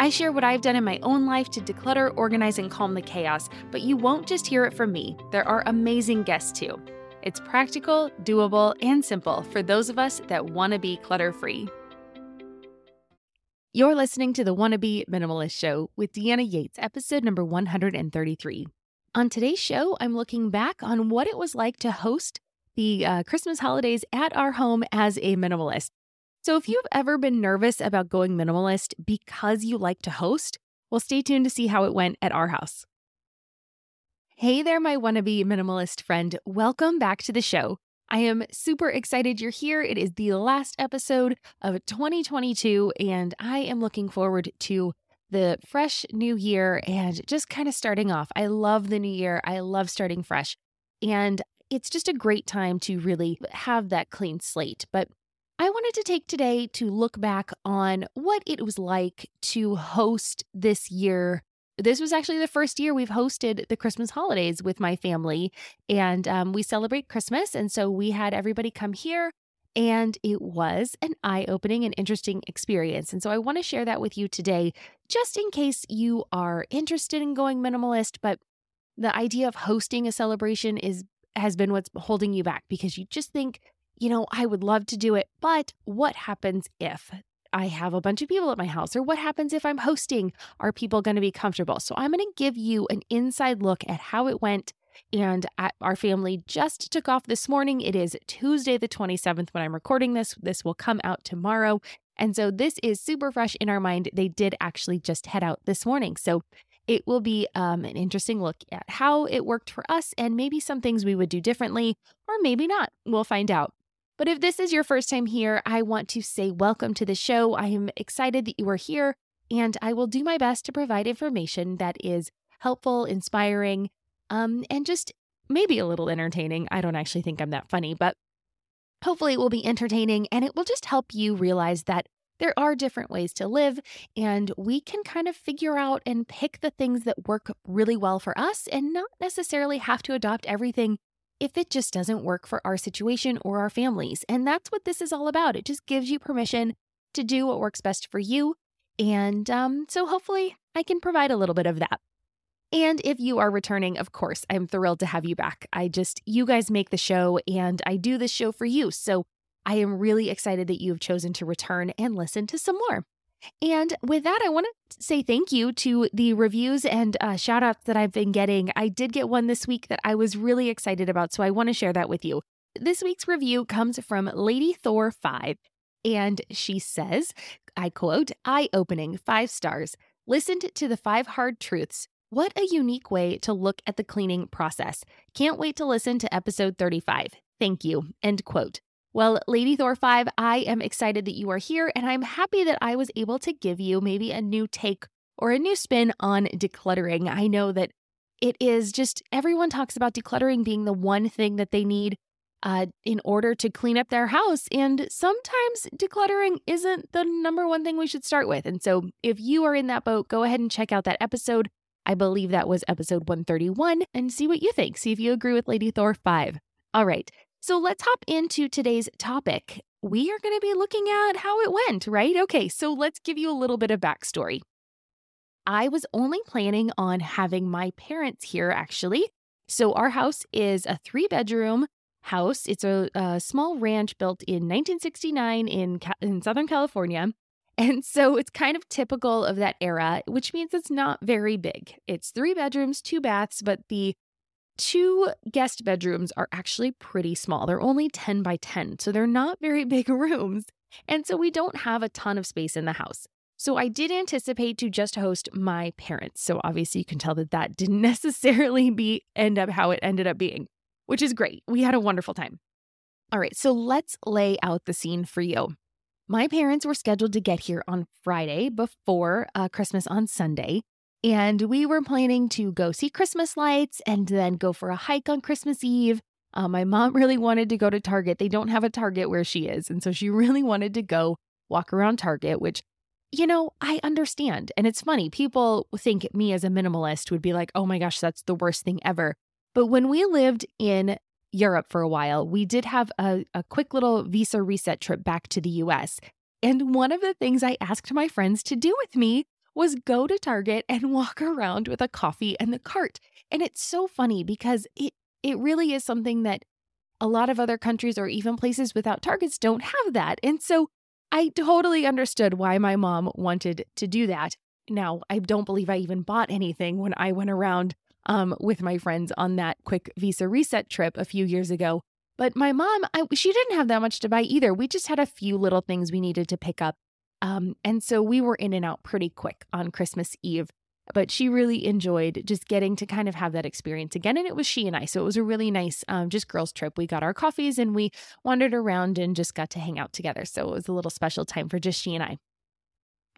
I share what I've done in my own life to declutter, organize, and calm the chaos, but you won't just hear it from me. There are amazing guests too. It's practical, doable, and simple for those of us that want to be clutter free. You're listening to the Wannabe Minimalist Show with Deanna Yates, episode number 133. On today's show, I'm looking back on what it was like to host the uh, Christmas holidays at our home as a minimalist. So, if you've ever been nervous about going minimalist because you like to host, well, stay tuned to see how it went at our house. Hey there, my wannabe minimalist friend. Welcome back to the show. I am super excited you're here. It is the last episode of 2022, and I am looking forward to the fresh new year and just kind of starting off. I love the new year. I love starting fresh. And it's just a great time to really have that clean slate. But I wanted to take today to look back on what it was like to host this year. This was actually the first year we've hosted the Christmas holidays with my family, and um, we celebrate Christmas. And so we had everybody come here, and it was an eye opening and interesting experience. And so I want to share that with you today, just in case you are interested in going minimalist, but the idea of hosting a celebration is has been what's holding you back because you just think you know, I would love to do it, but what happens if I have a bunch of people at my house? Or what happens if I'm hosting? Are people going to be comfortable? So I'm going to give you an inside look at how it went. And our family just took off this morning. It is Tuesday, the 27th, when I'm recording this. This will come out tomorrow. And so this is super fresh in our mind. They did actually just head out this morning. So it will be um, an interesting look at how it worked for us and maybe some things we would do differently, or maybe not. We'll find out. But if this is your first time here, I want to say welcome to the show. I am excited that you are here, and I will do my best to provide information that is helpful, inspiring, um, and just maybe a little entertaining. I don't actually think I'm that funny, but hopefully it will be entertaining and it will just help you realize that there are different ways to live, and we can kind of figure out and pick the things that work really well for us and not necessarily have to adopt everything if it just doesn't work for our situation or our families. And that's what this is all about. It just gives you permission to do what works best for you. And um, so hopefully I can provide a little bit of that. And if you are returning, of course, I'm thrilled to have you back. I just, you guys make the show and I do this show for you. So I am really excited that you have chosen to return and listen to some more. And with that, I want to say thank you to the reviews and uh, shout outs that I've been getting. I did get one this week that I was really excited about, so I want to share that with you. This week's review comes from Lady Thor 5, and she says, I quote, eye opening, five stars. Listened to the five hard truths. What a unique way to look at the cleaning process. Can't wait to listen to episode 35. Thank you. End quote. Well, Lady Thor 5, I am excited that you are here, and I'm happy that I was able to give you maybe a new take or a new spin on decluttering. I know that it is just everyone talks about decluttering being the one thing that they need uh, in order to clean up their house. And sometimes decluttering isn't the number one thing we should start with. And so if you are in that boat, go ahead and check out that episode. I believe that was episode 131 and see what you think. See if you agree with Lady Thor 5. All right. So let's hop into today's topic. We are going to be looking at how it went, right? Okay, so let's give you a little bit of backstory. I was only planning on having my parents here, actually. So our house is a three bedroom house. It's a, a, small ranch built in 1969 in, in Southern California. And so it's kind of typical of that era, which means it's not very big. It's three bedrooms, two baths, but the two guest bedrooms are actually pretty small. They're only 10 by 10, so they're not very big rooms. And so we don't have a ton of space in the house. So I did anticipate to just host my parents. So obviously you can tell that that didn't necessarily be end up how it ended up being, which is great. We had a wonderful time. All right, so let's lay out the scene for you. My parents were scheduled to get here on Friday before uh, Christmas on Sunday. And we were planning to go see Christmas lights and then go for a hike on Christmas Eve. Uh, my mom really wanted to go to Target. They don't have a Target where she is. And so she really wanted to go walk around Target, which, you know, I understand. And it's funny. People think me as a minimalist would be like, oh my gosh, that's the worst thing ever. But when we lived in Europe for a while, we did have a, a quick little visa reset trip back to the US. And one of the things I asked my friends to do with me was go to Target and walk around with a coffee and the cart. And it's so funny because it it really is something that a lot of other countries or even places without Targets don't have that. And so I totally understood why my mom wanted to do that. Now, I don't believe I even bought anything when I went around um, with my friends on that quick visa reset trip a few years ago. But my mom, I, she didn't have that much to buy either. We just had a few little things we needed to pick up. Um, and so we were in and out pretty quick on Christmas Eve. But she really enjoyed just getting to kind of have that experience again. And it was she and I. So it was a really nice, um, just girls' trip. We got our coffees and we wandered around and just got to hang out together. So it was a little special time for just she and I.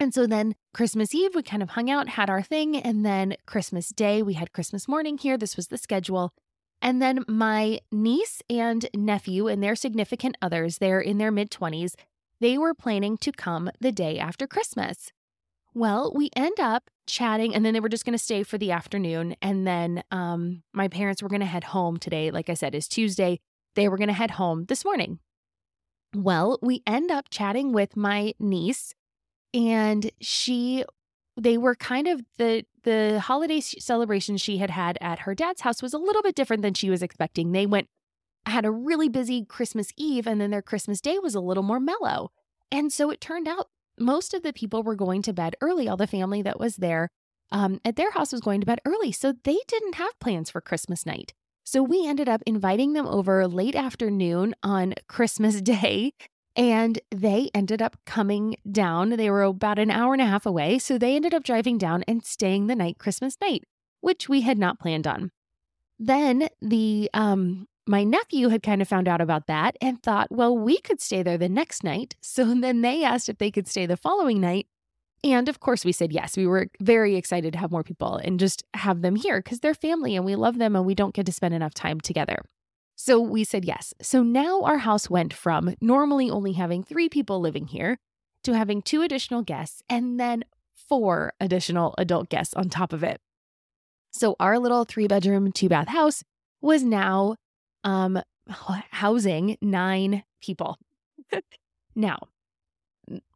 And so then Christmas Eve, we kind of hung out, had our thing. And then Christmas Day, we had Christmas morning here. This was the schedule. And then my niece and nephew and their significant others, they're in their mid 20s, they were planning to come the day after Christmas. Well, we end up chatting, and then they were just going to stay for the afternoon. And then um, my parents were going to head home today. Like I said, is Tuesday. They were going to head home this morning. Well, we end up chatting with my niece and she they were kind of the the holiday celebration she had had at her dad's house was a little bit different than she was expecting. They went had a really busy Christmas Eve and then their Christmas Day was a little more mellow. And so it turned out most of the people were going to bed early. All the family that was there um, at their house was going to bed early. So they didn't have plans for Christmas night. So we ended up inviting them over late afternoon on Christmas Day and they ended up coming down. They were about an hour and a half away. So they ended up driving down and staying the night Christmas night, which we had not planned on. Then the um my nephew had kind of found out about that and thought, well, we could stay there the next night. So then they asked if they could stay the following night. And of course, we said yes. We were very excited to have more people and just have them here because they're family and we love them and we don't get to spend enough time together. So we said yes. So now our house went from normally only having three people living here to having two additional guests and then four additional adult guests on top of it. So our little three bedroom, two bath house was now um, housing nine people. now,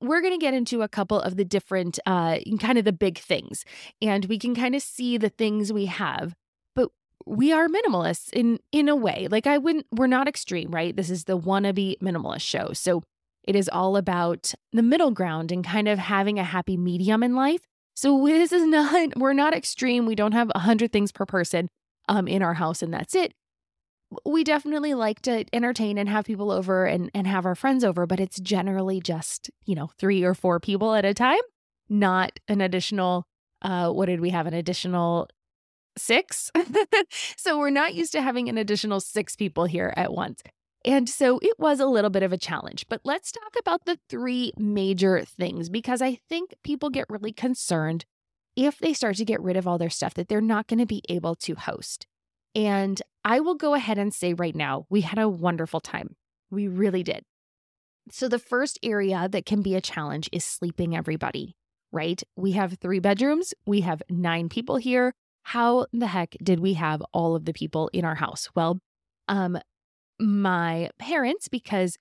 we're going to get into a couple of the different, uh, kind of the big things, and we can kind of see the things we have But we are minimalists in in a way. Like I wouldn't we're not extreme, right? This is the wannabe minimalist show. So it is all about the middle ground and kind of having a happy medium in life. So this is not we're not extreme. We don't have a hundred things per person um in our house and that's it. We definitely like to entertain and have people over and, and have our friends over, but it's generally just, you know, three or four people at a time, not an additional uh what did we have? An additional six. so we're not used to having an additional six people here at once. And so it was a little bit of a challenge. But let's talk about the three major things because I think people get really concerned if they start to get rid of all their stuff that they're not going to be able to host. And I will go ahead and say right now, we had a wonderful time. We really did. So, the first area that can be a challenge is sleeping everybody, right? We have three bedrooms, we have nine people here how the heck did we have all of the people in our house? Well, um, my parents, because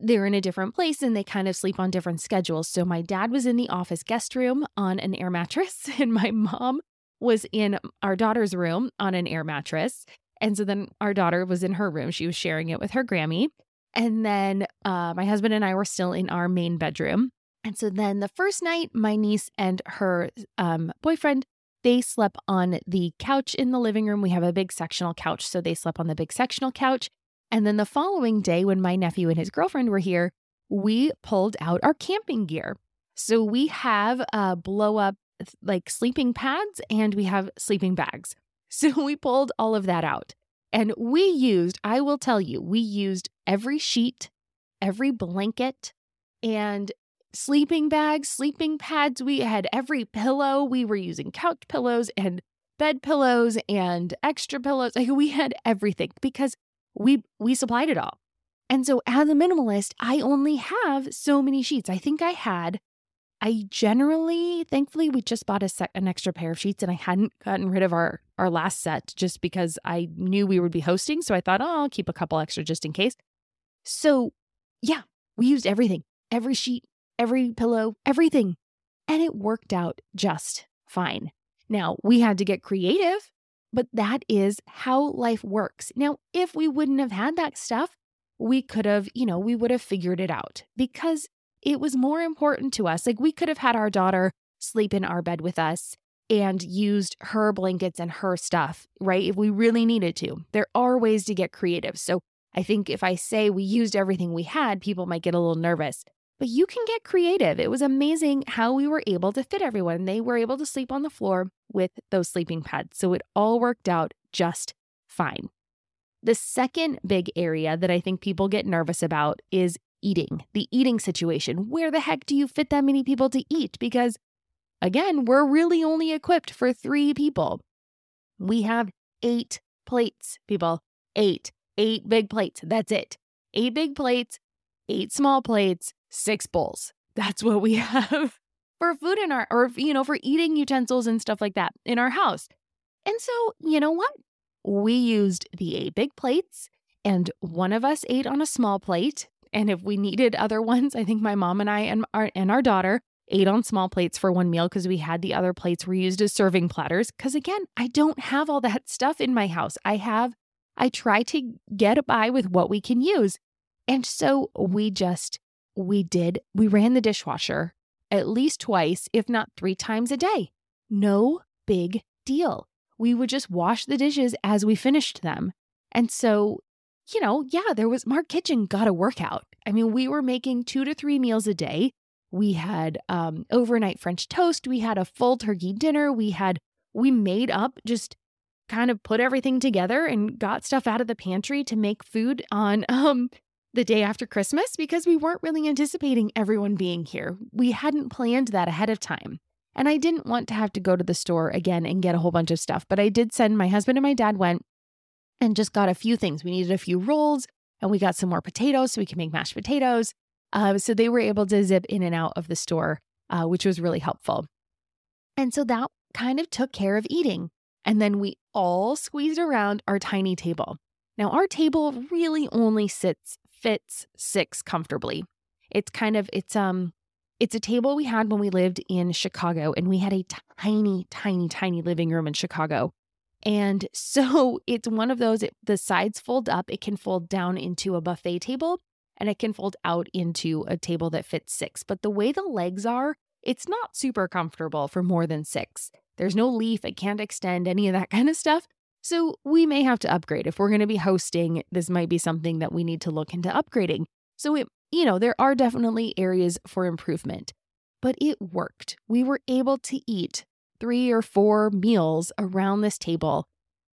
they're in a different place and they kind of sleep on different schedules. So my dad was in the office guest room on an air mattress, and my mom was in our daughter's room on an air mattress. And so then our daughter was in her room. She was sharing it with her Grammy. And then uh, my husband and I were still in our main bedroom. And so then the first night, my niece and her um, boyfriend they slept on the couch in the living room. We have a big sectional couch, so they slept on the big sectional couch. And then the following day, when my nephew and his girlfriend were here, we pulled out our camping gear. So we have uh, blow up like sleeping pads and we have sleeping bags. So we pulled all of that out. And we used, I will tell you, we used every sheet, every blanket, and sleeping bags, sleeping pads. We had every pillow. We were using couch pillows and bed pillows and extra pillows. Like we had everything because we we supplied it all. And so as a minimalist, I only have so many sheets. I think I had I generally, thankfully, we just bought a set, an extra pair of sheets, and I hadn't gotten rid of our our last set just because I knew we would be hosting. So I thought, oh, I'll keep a couple extra just in case. So, yeah, we used everything, every sheet, every pillow, everything, and it worked out just fine. Now we had to get creative, but that is how life works. Now, if we wouldn't have had that stuff, we could have, you know, we would have figured it out because it was more important to us. Like we could have had our daughter sleep in our bed with us and used her blankets and her stuff, right? If we really needed to. There are ways to get creative. So I think if I say we used everything we had, people might get a little nervous. But you can get creative. It was amazing how we were able to fit everyone. They were able to sleep on the floor with those sleeping pads. So it all worked out just fine. The second big area that I think people get nervous about is eating, the eating situation. Where the heck do you fit that many people to eat? Because again, we're really only equipped for three people. We have eight plates, people. Eight, eight big plates. That's it. Eight big plates, eight small plates, six bowls. That's what we have for food in our, or, you know, for eating utensils and stuff like that in our house. And so, you know what? We used the eight big plates, and one of us ate on a small plate, and if we needed other ones, I think my mom and I and our and our daughter ate on small plates for one meal because we had the other plates were used as serving platters. Because again, I don't have all that stuff in my house. I have, I try to get by with what we can use. And so we just, we did, we ran the dishwasher at least twice, if not three times a day. No big deal. We would just wash the dishes as we finished them. And so you know, yeah, there was Mark Kitchen got a workout. I mean, we were making two to three meals a day. We had um, overnight French toast. We had a full turkey dinner. We had, we made up, just kind of put everything together and got stuff out of the pantry to make food on um, the day after Christmas because we weren't really anticipating everyone being here. We hadn't planned that ahead of time. And I didn't want to have to go to the store again and get a whole bunch of stuff, but I did send my husband and my dad went and just got a few things. We needed a few rolls and we got some more potatoes so we can make mashed potatoes. Uh, so they were able to zip in and out of the store, uh, which was really helpful. And so that kind of took care of eating. And then we all squeezed around our tiny table. Now, our table really only sits, fits six comfortably. It's kind of, it's, um, it's a table we had when we lived in Chicago, and we had a tiny, tiny, tiny living room in Chicago. And so it's one of those, it, the sides fold up, it can fold down into a buffet table and it can fold out into a table that fits six. But the way the legs are, it's not super comfortable for more than six. There's no leaf, it can't extend, any of that kind of stuff. So we may have to upgrade. If we're going to be hosting, this might be something that we need to look into upgrading. So it, you know, there are definitely areas for improvement, but it worked. We were able to eat three or four meals around this table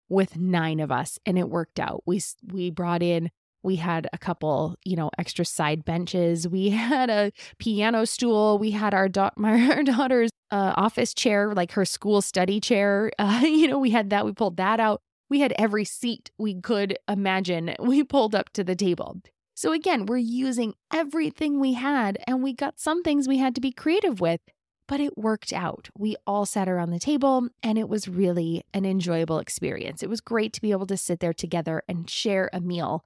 with nine of us and it worked out. We we brought in we had a couple, you know, extra side benches. We had a piano stool. We had our, da- my, our daughter's uh, office chair, like her school study chair. Uh, you know, we had that. We pulled that out. We had every seat we could imagine. We pulled up to the table. So again, we're using everything we had, and we got some things we had to be creative with but it worked out. We all sat around the table and it was really an enjoyable experience. It was great to be able to sit there together and share a meal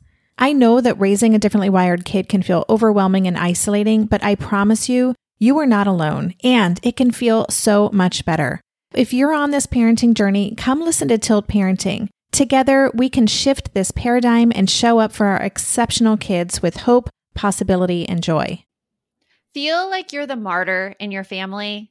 I know that raising a differently wired kid can feel overwhelming and isolating, but I promise you, you are not alone, and it can feel so much better. If you're on this parenting journey, come listen to Tilt Parenting. Together, we can shift this paradigm and show up for our exceptional kids with hope, possibility, and joy. Feel like you're the martyr in your family?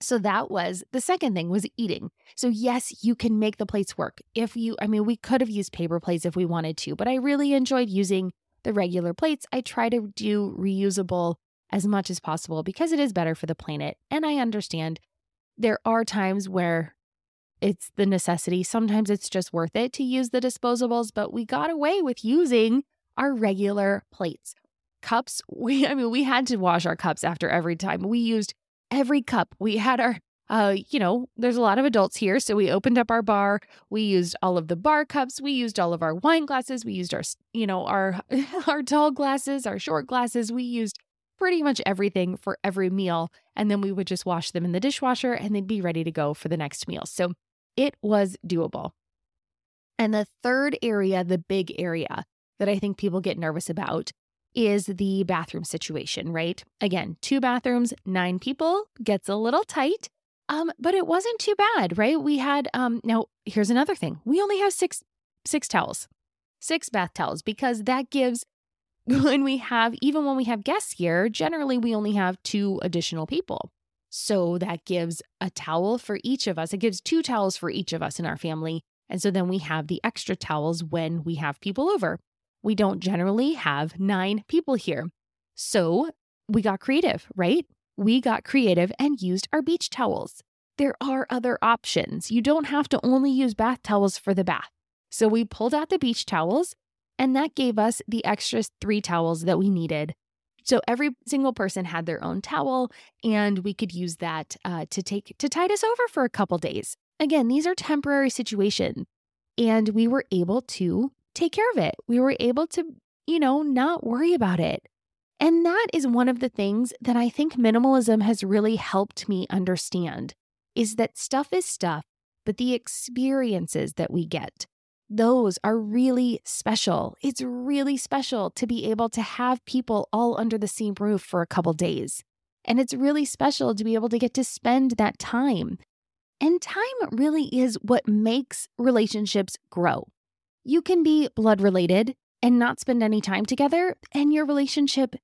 So that was the second thing was eating. So yes, you can make the plates work. If you I mean we could have used paper plates if we wanted to, but I really enjoyed using the regular plates. I try to do reusable as much as possible because it is better for the planet. And I understand there are times where it's the necessity. Sometimes it's just worth it to use the disposables, but we got away with using our regular plates. Cups, we I mean we had to wash our cups after every time. We used every cup. We had our uh, you know, there's a lot of adults here. So we opened up our bar. We used all of the bar cups. We used all of our wine glasses. We used our, you know, our our tall glasses, our short glasses. We used pretty much everything for every meal. And then we would just wash them in the dishwasher and they'd be ready to go for the next meal. So it was doable. And the third area, the big area that I think people get nervous about is the bathroom situation, right? Again, two bathrooms, nine people gets a little tight. Um, but it wasn't too bad, right? We had um now here's another thing. We only have six six towels. Six bath towels because that gives when we have even when we have guests here, generally we only have two additional people. So that gives a towel for each of us. It gives two towels for each of us in our family. And so then we have the extra towels when we have people over we don't generally have nine people here. So we got creative, right? We got creative and used our beach towels. There are other options. You don't have to only use bath towels for the bath. So we pulled out the beach towels, and that gave us the extra three towels that we needed. So every single person had their own towel, and we could use that uh, to take to tide us over for a couple days. Again, these are temporary situations, and we were able to take care of it. We were able to, you know, not worry about it. And that is one of the things that I think minimalism has really helped me understand is that stuff is stuff, but the experiences that we get, those are really special. It's really special to be able to have people all under the same roof for a couple days. And it's really special to be able to get to spend that time. And time really is what makes relationships grow. You can be blood related and not spend any time together, and your relationship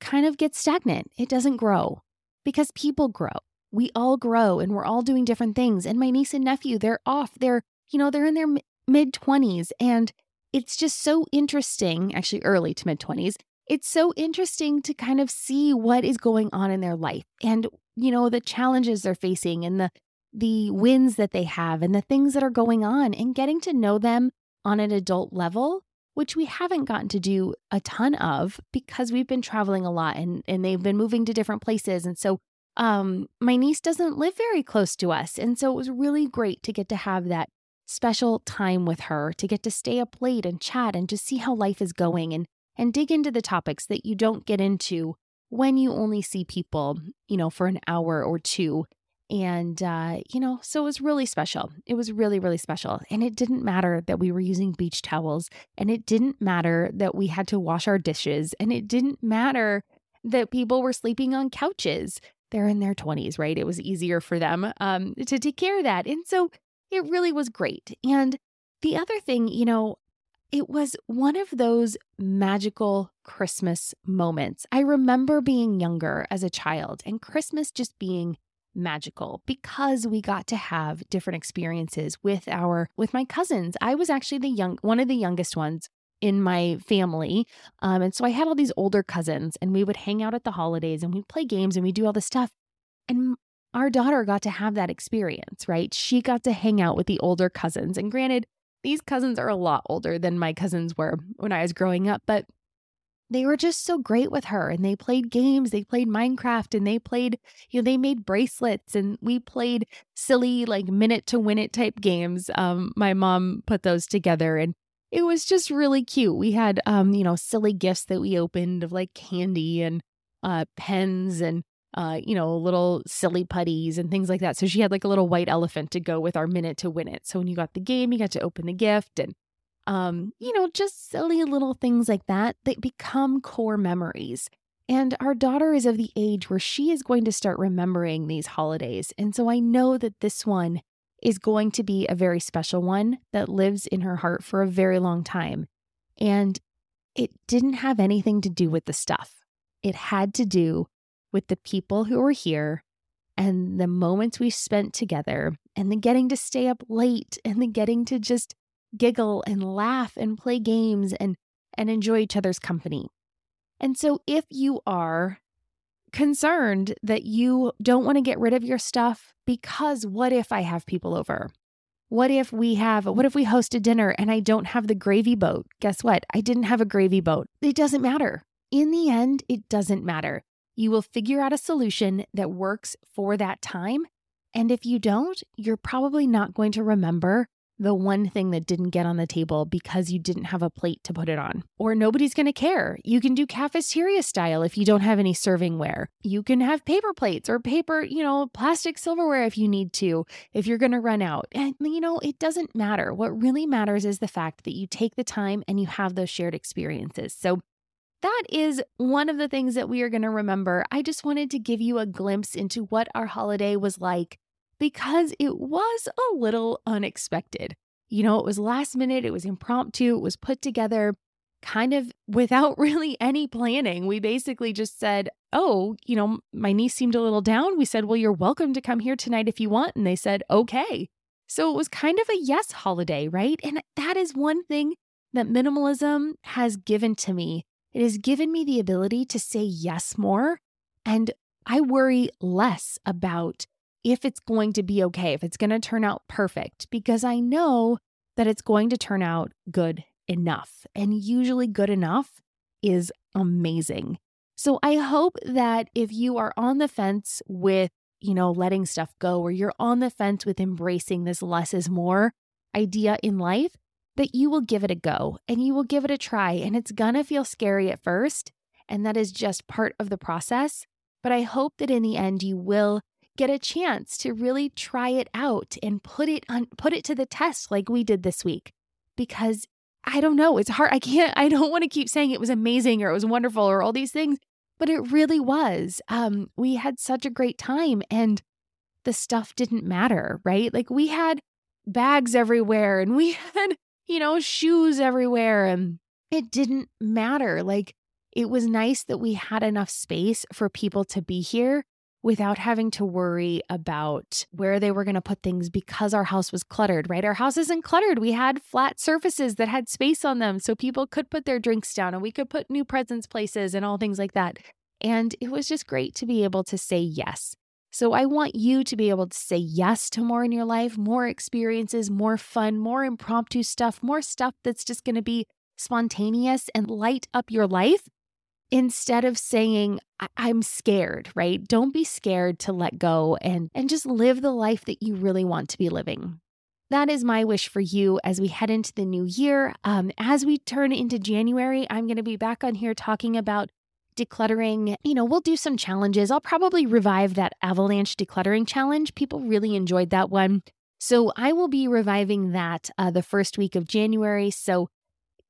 kind of gets stagnant. It doesn't grow because people grow. We all grow and we're all doing different things. And my niece and nephew, they're off. They're, you know, they're in their mid 20s. And it's just so interesting, actually, early to mid 20s. It's so interesting to kind of see what is going on in their life and, you know, the challenges they're facing and the, the wins that they have and the things that are going on and getting to know them on an adult level, which we haven't gotten to do a ton of because we've been traveling a lot and, and they've been moving to different places. And so um, my niece doesn't live very close to us. And so it was really great to get to have that special time with her, to get to stay up late and chat and just see how life is going and and dig into the topics that you don't get into when you only see people, you know, for an hour or two and, uh, you know, so it was really special. It was really, really special. And it didn't matter that we were using beach towels, and it didn't matter that we had to wash our dishes, and it didn't matter that people were sleeping on couches. They're in their 20s, right? It was easier for them um, to take care of that. And so it really was great. And the other thing, you know, it was one of those magical Christmas moments. I remember being younger as a child and Christmas just being magical because we got to have different experiences with our with my cousins. I was actually the young one of the youngest ones in my family. Um, and so I had all these older cousins, and we would hang out at the holidays and we'd play games and we'd do all this stuff. And our daughter got to have that experience, right? She got to hang out with the older cousins. And granted, these cousins are a lot older than my cousins were when I was growing up, but they were just so great with her and they played games they played minecraft and they played you know they made bracelets and we played silly like minute to win it type games um my mom put those together and it was just really cute we had um you know silly gifts that we opened of like candy and uh pens and uh, you know, little silly putties and things like that. So she had like a little white elephant to go with our minute to win it. So when you got the game, you got to open the gift and um, you know, just silly little things like that that become core memories. And our daughter is of the age where she is going to start remembering these holidays. And so I know that this one is going to be a very special one that lives in her heart for a very long time. And it didn't have anything to do with the stuff, it had to do with the people who were here and the moments we spent together and the getting to stay up late and the getting to just giggle and laugh and play games and and enjoy each other's company. And so if you are concerned that you don't want to get rid of your stuff because what if I have people over? What if we have what if we host a dinner and I don't have the gravy boat? Guess what? I didn't have a gravy boat. It doesn't matter. In the end, it doesn't matter. You will figure out a solution that works for that time. And if you don't, you're probably not going to remember the one thing that didn't get on the table because you didn't have a plate to put it on. Or nobody's going to care. You can do cafeteria style if you don't have any servingware. You can have paper plates or paper, you know, plastic silverware if you need to, if you're going to run out. And, you know, it doesn't matter. What really matters is the fact that you take the time and you have those shared experiences. So that is one of the things that we are going to remember. I just wanted to give you a glimpse into what our holiday was like because it was a little unexpected. You know, it was last minute, it was impromptu, it was put together kind of without really any planning. We basically just said, Oh, you know, my niece seemed a little down. We said, Well, you're welcome to come here tonight if you want. And they said, Okay. So it was kind of a yes holiday, right? And that is one thing that minimalism has given to me it has given me the ability to say yes more. And I worry less about if it's going to be okay, if it's going to turn out perfect, because I know that it's going to turn out good enough. And usually, good enough is amazing. So I hope that if you are on the fence with, you know, letting stuff go, or you're on the fence with embracing this less is more idea in life, that you will give it a go and you will give it a try. And it's gonna feel scary at first. And that is just part of the process. But I hope that in the end, you will get a chance to really try it out and put it on put it to the test like we did this week because I don't know it's hard I can't I don't want to keep saying it was amazing or it was wonderful or all these things but it really was um we had such a great time and the stuff didn't matter right like we had bags everywhere and we had you know, shoes everywhere. And it didn't matter. Like, it was nice that we had enough space for people to be here without having to worry about where they were going to put things because our house was cluttered, right? Our house isn't cluttered. We had flat surfaces that had space on them so people could put their drinks down and we could put new presents places and all things like that. And it was just great to be able to say yes. So I want you to be able to say yes to more in your life, more experiences, more fun, more impromptu stuff, more stuff that's just going to be spontaneous and light up your life instead of saying I- am scared, right? Don't be scared to let go and and just live the life that you really want to be living. That is my wish for you as we head into the new year. Um, as we turn into January, I'm going to be back on here talking about decluttering, you know, we'll do some challenges. I'll probably revive that avalanche decluttering challenge. People really enjoyed that one. So I will be reviving that uh, the first week of January. So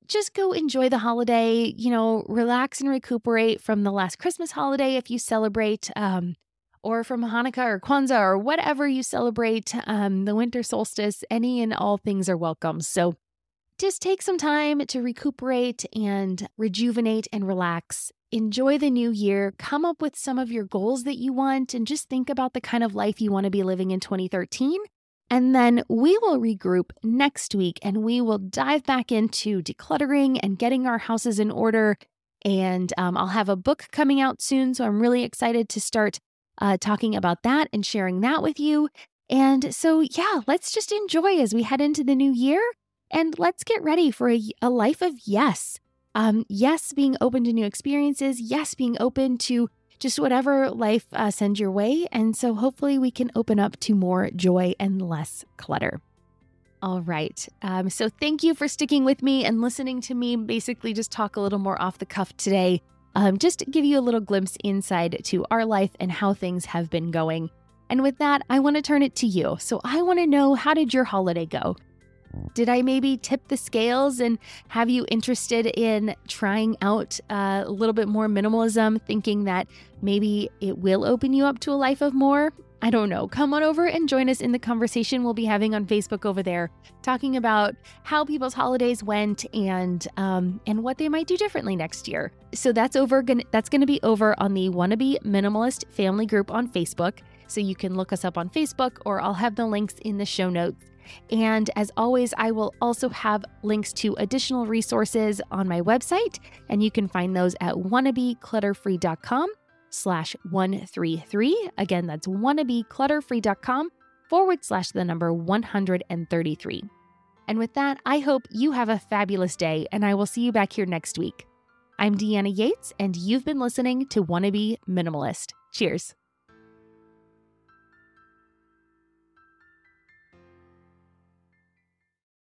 just go enjoy the holiday, you know, relax and recuperate from the last Christmas holiday if you celebrate. Um, or from Hanukkah or Kwanzaa or whatever you celebrate, um, the winter solstice, any and all things are welcome. So just take some time to recuperate and rejuvenate and relax. Enjoy the new year. Come up with some of your goals that you want and just think about the kind of life you want to be living in 2013. And then we will regroup next week and we will dive back into decluttering and getting our houses in order. And um, I'll have a book coming out soon. So I'm really excited to start uh, talking about that and sharing that with you. And so, yeah, let's just enjoy as we head into the new year and let's get ready for a, a life of yes. Um, yes, being open to new experiences. Yes, being open to just whatever life uh, sends your way. And so hopefully we can open up to more joy and less clutter. All right. Um, so thank you for sticking with me and listening to me basically just talk a little more off the cuff today. Um, just to give you a little glimpse inside to our life and how things have been going. And with that, I want to turn it to you. So I want to know how did your holiday go? Did I maybe tip the scales and have you interested in trying out a little bit more minimalism, thinking that maybe it will open you up to a life of more? I don't know. Come on over and join us in the conversation we'll be having on Facebook over there, talking about how people's holidays went and um, and what they might do differently next year. So that's over. That's going to be over on the Wannabe Minimalist Family Group on Facebook. So you can look us up on Facebook, or I'll have the links in the show notes. And as always, I will also have links to additional resources on my website, and you can find those at wannabeclutterfree.com slash 133. Again, that's wannabeclutterfree.com forward slash the number 133. And with that, I hope you have a fabulous day, and I will see you back here next week. I'm Deanna Yates, and you've been listening to Wannabe Minimalist. Cheers.